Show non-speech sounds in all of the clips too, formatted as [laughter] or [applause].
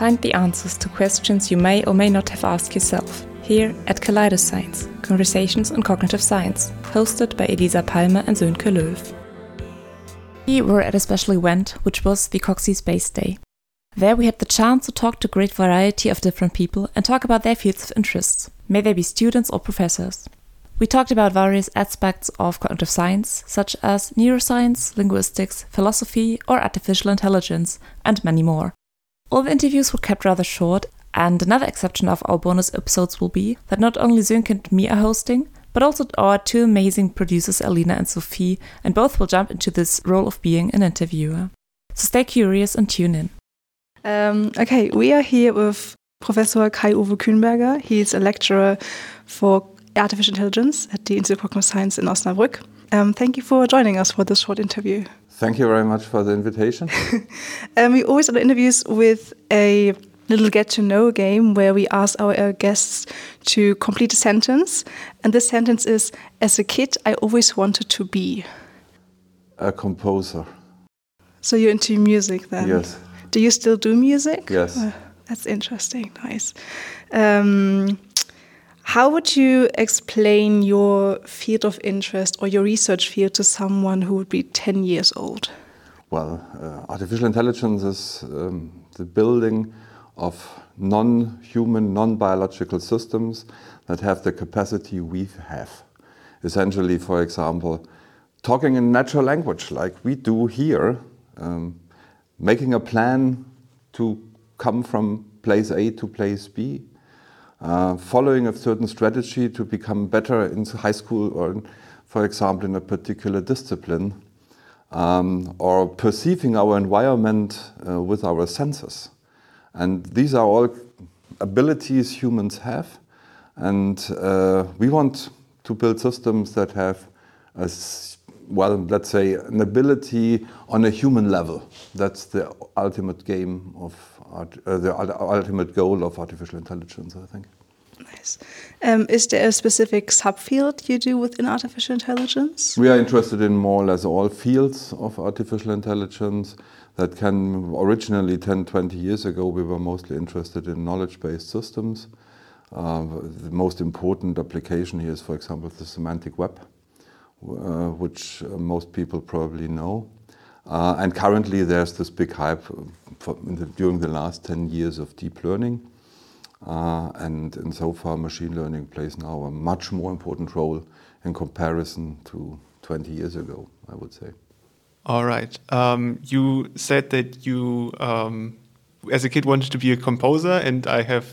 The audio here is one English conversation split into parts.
Find the answers to questions you may or may not have asked yourself here at Kaleidoscience Conversations on Cognitive Science, hosted by Elisa Palmer and Sönke Löw. We were at a special event, which was the Coxie Space Day. There we had the chance to talk to a great variety of different people and talk about their fields of interest, may they be students or professors. We talked about various aspects of cognitive science, such as neuroscience, linguistics, philosophy, or artificial intelligence, and many more. All the interviews were kept rather short, and another exception of our bonus episodes will be that not only Sönke and me are hosting, but also our two amazing producers, Alina and Sophie, and both will jump into this role of being an interviewer. So stay curious and tune in. Um, okay, we are here with Professor Kai-Uwe Kühnberger. He is a lecturer for artificial intelligence at the Institute of Cognitive Science in Osnabrück. Um, thank you for joining us for this short interview. Thank you very much for the invitation. [laughs] um, we always do interviews with a little get to know game where we ask our, our guests to complete a sentence. And this sentence is As a kid, I always wanted to be. A composer. So you're into music then? Yes. Do you still do music? Yes. That's interesting. Nice. Um, how would you explain your field of interest or your research field to someone who would be 10 years old? Well, uh, artificial intelligence is um, the building of non human, non biological systems that have the capacity we have. Essentially, for example, talking in natural language like we do here, um, making a plan to come from place A to place B, uh, following a certain strategy to become better in high school or, for example, in a particular discipline, um, or perceiving our environment uh, with our senses. And these are all abilities humans have. And uh, we want to build systems that have a well, let's say, an ability on a human level. That's the ultimate game of art, uh, the ultimate goal of artificial intelligence, I think. Nice. Um, is there a specific subfield you do within artificial intelligence? We are interested in more or less all fields of artificial intelligence. That can originally 10, 20 years ago, we were mostly interested in knowledge based systems. Uh, the most important application here is, for example, the semantic web, which uh, most people probably know. Uh, and currently, there's this big hype the, during the last 10 years of deep learning. Uh, and, and so far, machine learning plays now a much more important role in comparison to 20 years ago, I would say. All right. Um, you said that you, um, as a kid, wanted to be a composer, and I have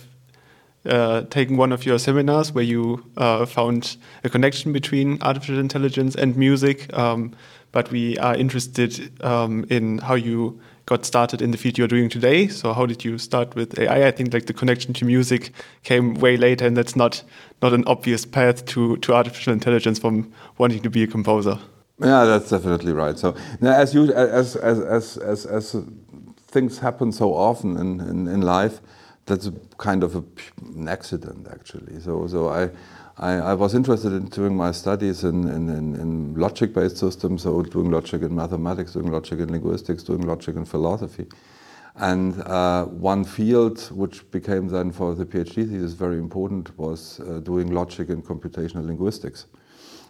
uh, taken one of your seminars where you uh, found a connection between artificial intelligence and music. Um, but we are interested um, in how you got started in the field you're doing today. So how did you start with AI? I think like the connection to music came way later, and that's not not an obvious path to to artificial intelligence from wanting to be a composer. Yeah, that's definitely right. So as you as as as as, as things happen so often in, in, in life, that's kind of a, an accident actually. So so I I, I, was interested in doing my studies in, in, in logic-based systems, so doing logic in mathematics, doing logic in linguistics, doing logic in philosophy. And uh, one field which became then for the PhD thesis very important was uh, doing logic in computational linguistics.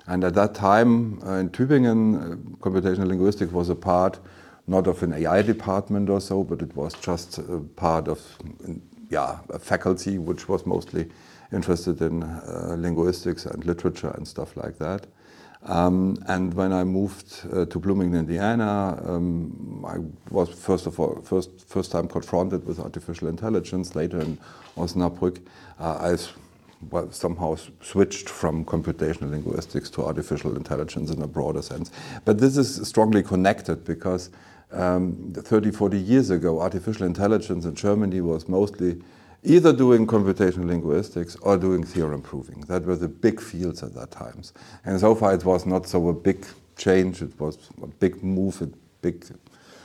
And at that time uh, in Tübingen, uh, computational linguistics was a part not of an AI department or so, but it was just a part of yeah, faculty which was mostly interested in uh, linguistics and literature and stuff like that. Um, and when I moved uh, to Bloomington, Indiana, um, I was first of all first first time confronted with artificial intelligence. Later in Osnabrück, uh, I well, somehow switched from computational linguistics to artificial intelligence in a broader sense. But this is strongly connected because um, 30, 40 years ago, artificial intelligence in Germany was mostly either doing computational linguistics or doing theorem proving. That were the big fields at that time. And so far it was not so a big change, it was a big move, a big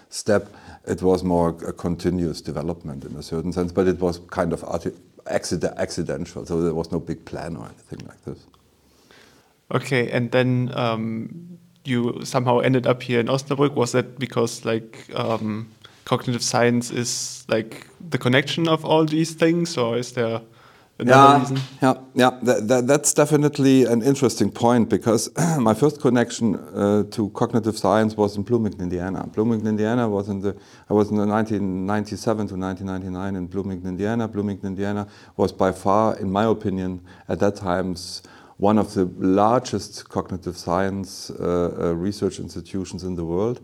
step. It was more a continuous development in a certain sense, but it was kind of accident accidental, so there was no big plan or anything like this. Okay, and then um, you somehow ended up here in Osnabrück. Was that because like um, cognitive science is like the connection of all these things, or is there yeah, reason? Yeah, yeah, that, that, that's definitely an interesting point because [clears throat] my first connection uh, to cognitive science was in Bloomington, Indiana. Bloomington, Indiana was in the I was in the 1997 to 1999 in Bloomington, Indiana. Bloomington, Indiana was by far, in my opinion, at that time one of the largest cognitive science uh, uh, research institutions in the world.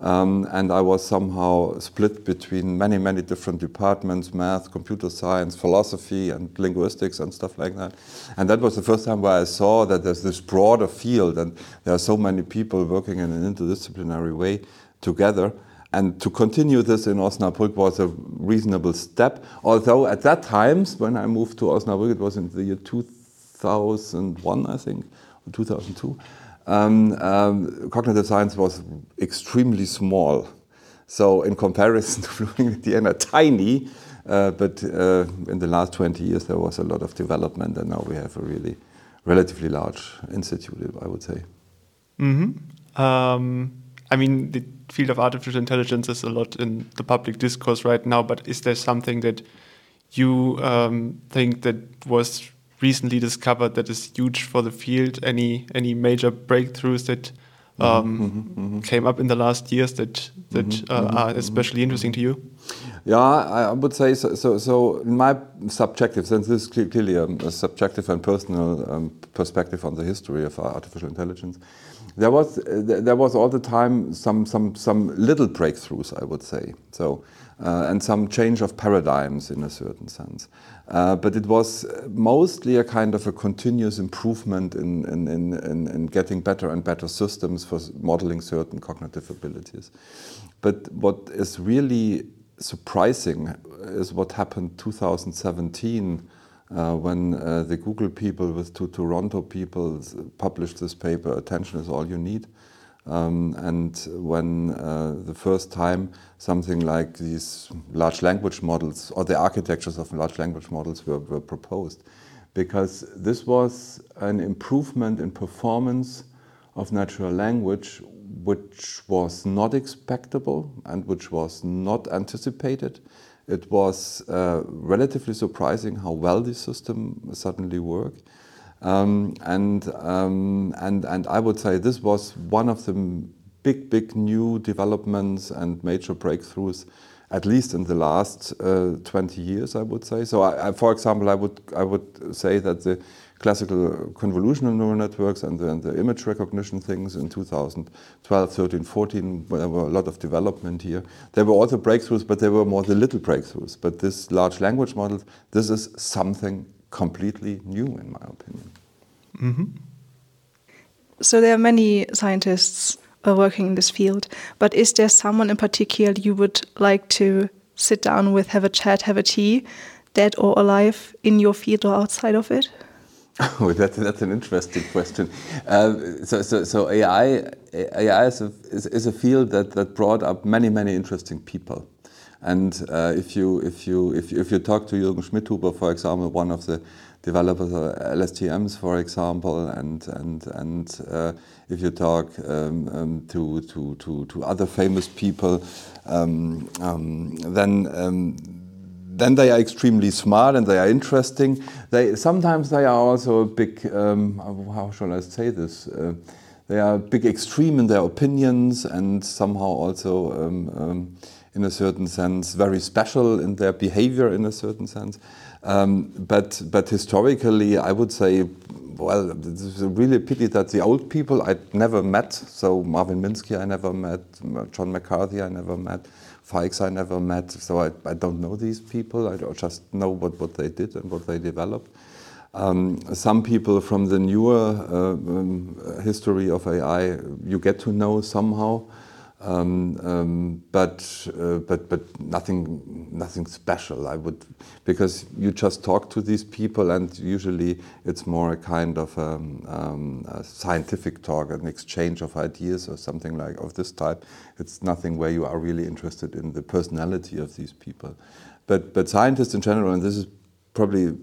Um, and I was somehow split between many, many different departments math, computer science, philosophy, and linguistics, and stuff like that. And that was the first time where I saw that there's this broader field, and there are so many people working in an interdisciplinary way together. And to continue this in Osnabrück was a reasonable step. Although at that time, when I moved to Osnabrück, it was in the year 2001, I think, or 2002 um, um, cognitive science was extremely small. So in comparison [laughs] to Indiana, tiny, uh, but uh, in the last 20 years there was a lot of development and now we have a really relatively large institute, I would say. Mm -hmm. um, I mean, the field of artificial intelligence is a lot in the public discourse right now, but is there something that you um, think that was recently discovered that is huge for the field? Any any major breakthroughs that mm-hmm, um, mm -hmm, came up in the last years that that mm -hmm, uh, are especially interesting to you? Yeah, I would say so. So, so in my subjective sense, this is clearly a, a subjective and personal um, perspective on the history of artificial intelligence. There was there was all the time some some some little breakthroughs, I would say. So. Uh, and some change of paradigms in a certain sense. Uh, but it was mostly a kind of a continuous improvement in, in, in, in, getting better and better systems for modeling certain cognitive abilities. But what is really surprising is what happened 2017 uh, when uh, the Google people with two Toronto people published this paper, Attention is All You Need. Um, and when uh, the first time something like these large language models or the architectures of large language models were, were proposed, because this was an improvement in performance of natural language which was not expectable and which was not anticipated. It was uh, relatively surprising how well this system suddenly worked. Um, and, um, and, and I would say this was one of the big, big new developments and major breakthroughs, at least in the last uh, 20 years, I would say. So, I, I, for example, I would, I would say that the classical convolutional neural networks and the, and the, image recognition things in 2012, 13, 14, there were a lot of development here. There were also breakthroughs, but they were more the little breakthroughs. But this large language model, this is something completely new, in my opinion. Mm -hmm. So there are many scientists uh, working in this field, but is there someone in particular you would like to sit down with, have a chat, have a tea, dead or alive, in your field or outside of it? [laughs] Oh, that's, that's an interesting question. Uh, so, so, so AI, AI is a, is, is a field that, that brought up many, many interesting people. And uh, if, you, if, you, if, if you talk to Jürgen Schmidhuber, for example, one of the developers of LSTMs, for example, and, and, and uh, if you talk um, um, to, to, to, to other famous people, um, um then, um, then they are extremely smart and they are interesting. They, sometimes they are also a big, um, how shall I say this? Uh, they are big extreme in their opinions and somehow also in a certain sense, very special in their behavior in a certain sense. Um, but, but historically, I would say, well, it's really a pity that the old people I'd never met, so Marvin Minsky I never met, John McCarthy I never met, Fikes I never met, so I, I don't know these people, I just know what, what they did and what they developed. Um, some people from the newer uh, um, history of AI you get to know somehow. Um, um, but uh, but but nothing nothing special. I would because you just talk to these people and usually it's more a kind of um, a scientific talk, an exchange of ideas or something like of this type. It's nothing where you are really interested in the personality of these people. But but scientists in general, and this is probably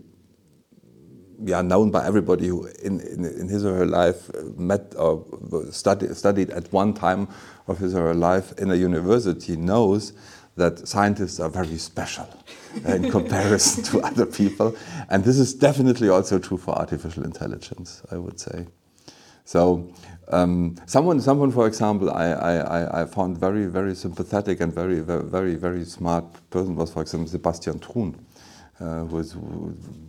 yeah, known by everybody who in, in, in, his or her life met or studied, at one time of his or her life in a university knows that scientists are very special in [laughs] comparison to other people. And this is definitely also true for artificial intelligence, I would say. So um, someone, someone, for example, I, I, I found very, very sympathetic and very, very, very smart person was, for example, Sebastian Thrun, uh, who was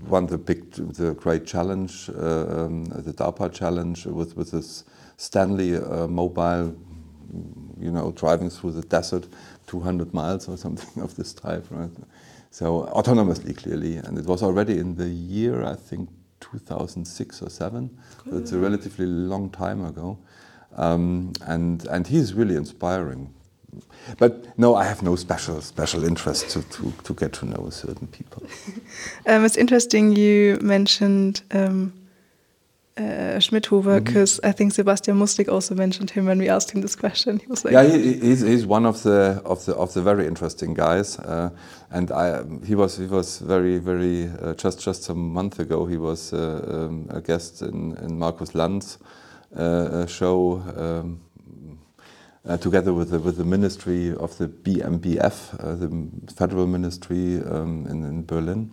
won the big, the great challenge, uh, um, the DARPA challenge with with this Stanley uh, mobile, you know, driving through the desert, 200 miles or something [laughs] of this type, right? So autonomously, clearly, and it was already in the year I think 2006 or seven. Cool. So it's a relatively long time ago, um, and and he's really inspiring. But no, I have no special special interest to, to, to get to know certain people. um, [laughs] it's interesting you mentioned um, uh, Schmidhuber because mm-hmm. I think Sebastian Musslick also mentioned him when we asked him this question. He was like, "Yeah, he, he's, he's one of the of the of the very interesting guys." Uh, and I, he was he was very very uh, just just a month ago he was uh, um, a guest in in Markus Lanz uh, show. Um, uh, together with the, with the ministry of the BMBF, uh, the federal ministry um, in, in Berlin,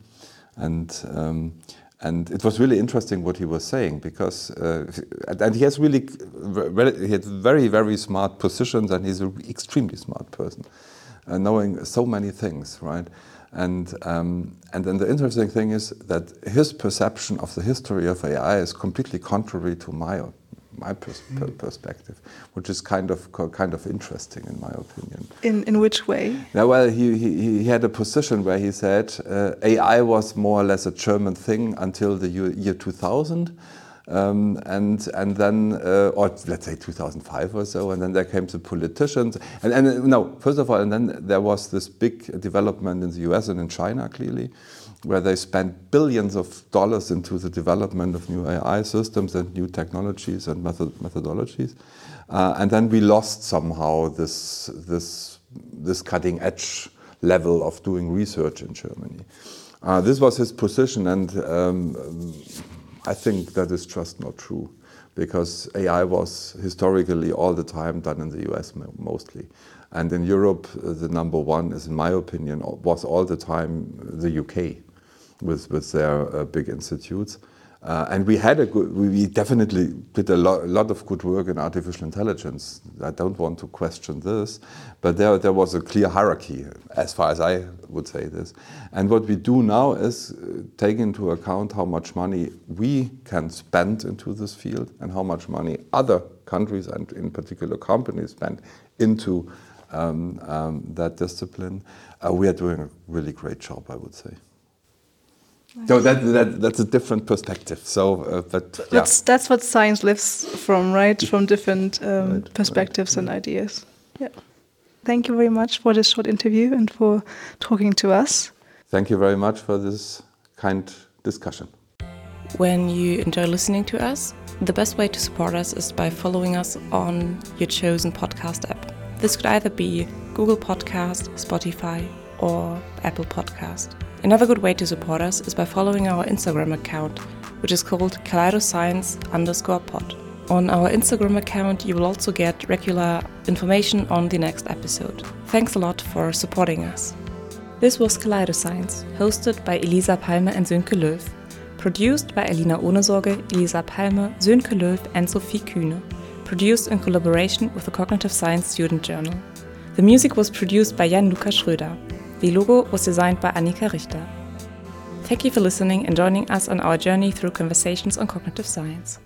and um, and it was really interesting what he was saying because uh, and he has really he had very very smart positions and he's an extremely smart person uh, knowing so many things right? And um, and then the interesting thing is that his perception of the history of AI is completely contrary to my my pers mm. perspective, which is kind of kind of interesting in my opinion. In in which way? Yeah, well, he he, he had a position where he said uh, AI was more or less a German thing until the year 2000. Um, and and then, uh, or let's say 2005 or so, and then there came the politicians, and, and no, first of all, and then there was this big development in the U.S. and in China, clearly, where they spent billions of dollars into the development of new AI systems and new technologies and method methodologies. Uh, and then we lost somehow this, this, this cutting edge level of doing research in Germany. Uh, this was his position, and um, I think that is just not true because AI was historically all the time done in the US mostly. And in Europe, uh, the number one is, in my opinion, was all the time the UK with, with their uh, big institutes. Uh, and we had a good, we definitely did a lot, a lot, of good work in artificial intelligence. I don't want to question this, but there, there was a clear hierarchy, as far as I would say this. And what we do now is uh, take into account how much money we can spend into this field and how much money other countries and in particular companies spend into um, um, that discipline. Uh, we are doing a really great job, I would say. So that, that that's a different perspective. So, uh, but yeah. that's that's what science lives from, right? From different um, right, perspectives right. and ideas. Yeah. Thank you very much for this short interview and for talking to us. Thank you very much for this kind discussion. When you enjoy listening to us, the best way to support us is by following us on your chosen podcast app. This could either be Google Podcast, Spotify, or Apple Podcast. Another good way to support us is by following our Instagram account, which is called kaleidoscience underscore pod. On our Instagram account, you will also get regular information on the next episode. Thanks a lot for supporting us. This was Kaleidoscience, hosted by Elisa Palmer and Sönke Löw. Produced by Alina Ohnesorge, Elisa Palmer, Sönke Löw, and Sophie Kühne. Produced in collaboration with the Cognitive Science Student Journal. The music was produced by Jan Lukas Schröder. The logo was designed by Annika Richter. Thank you for listening and joining us on our journey through conversations on cognitive science.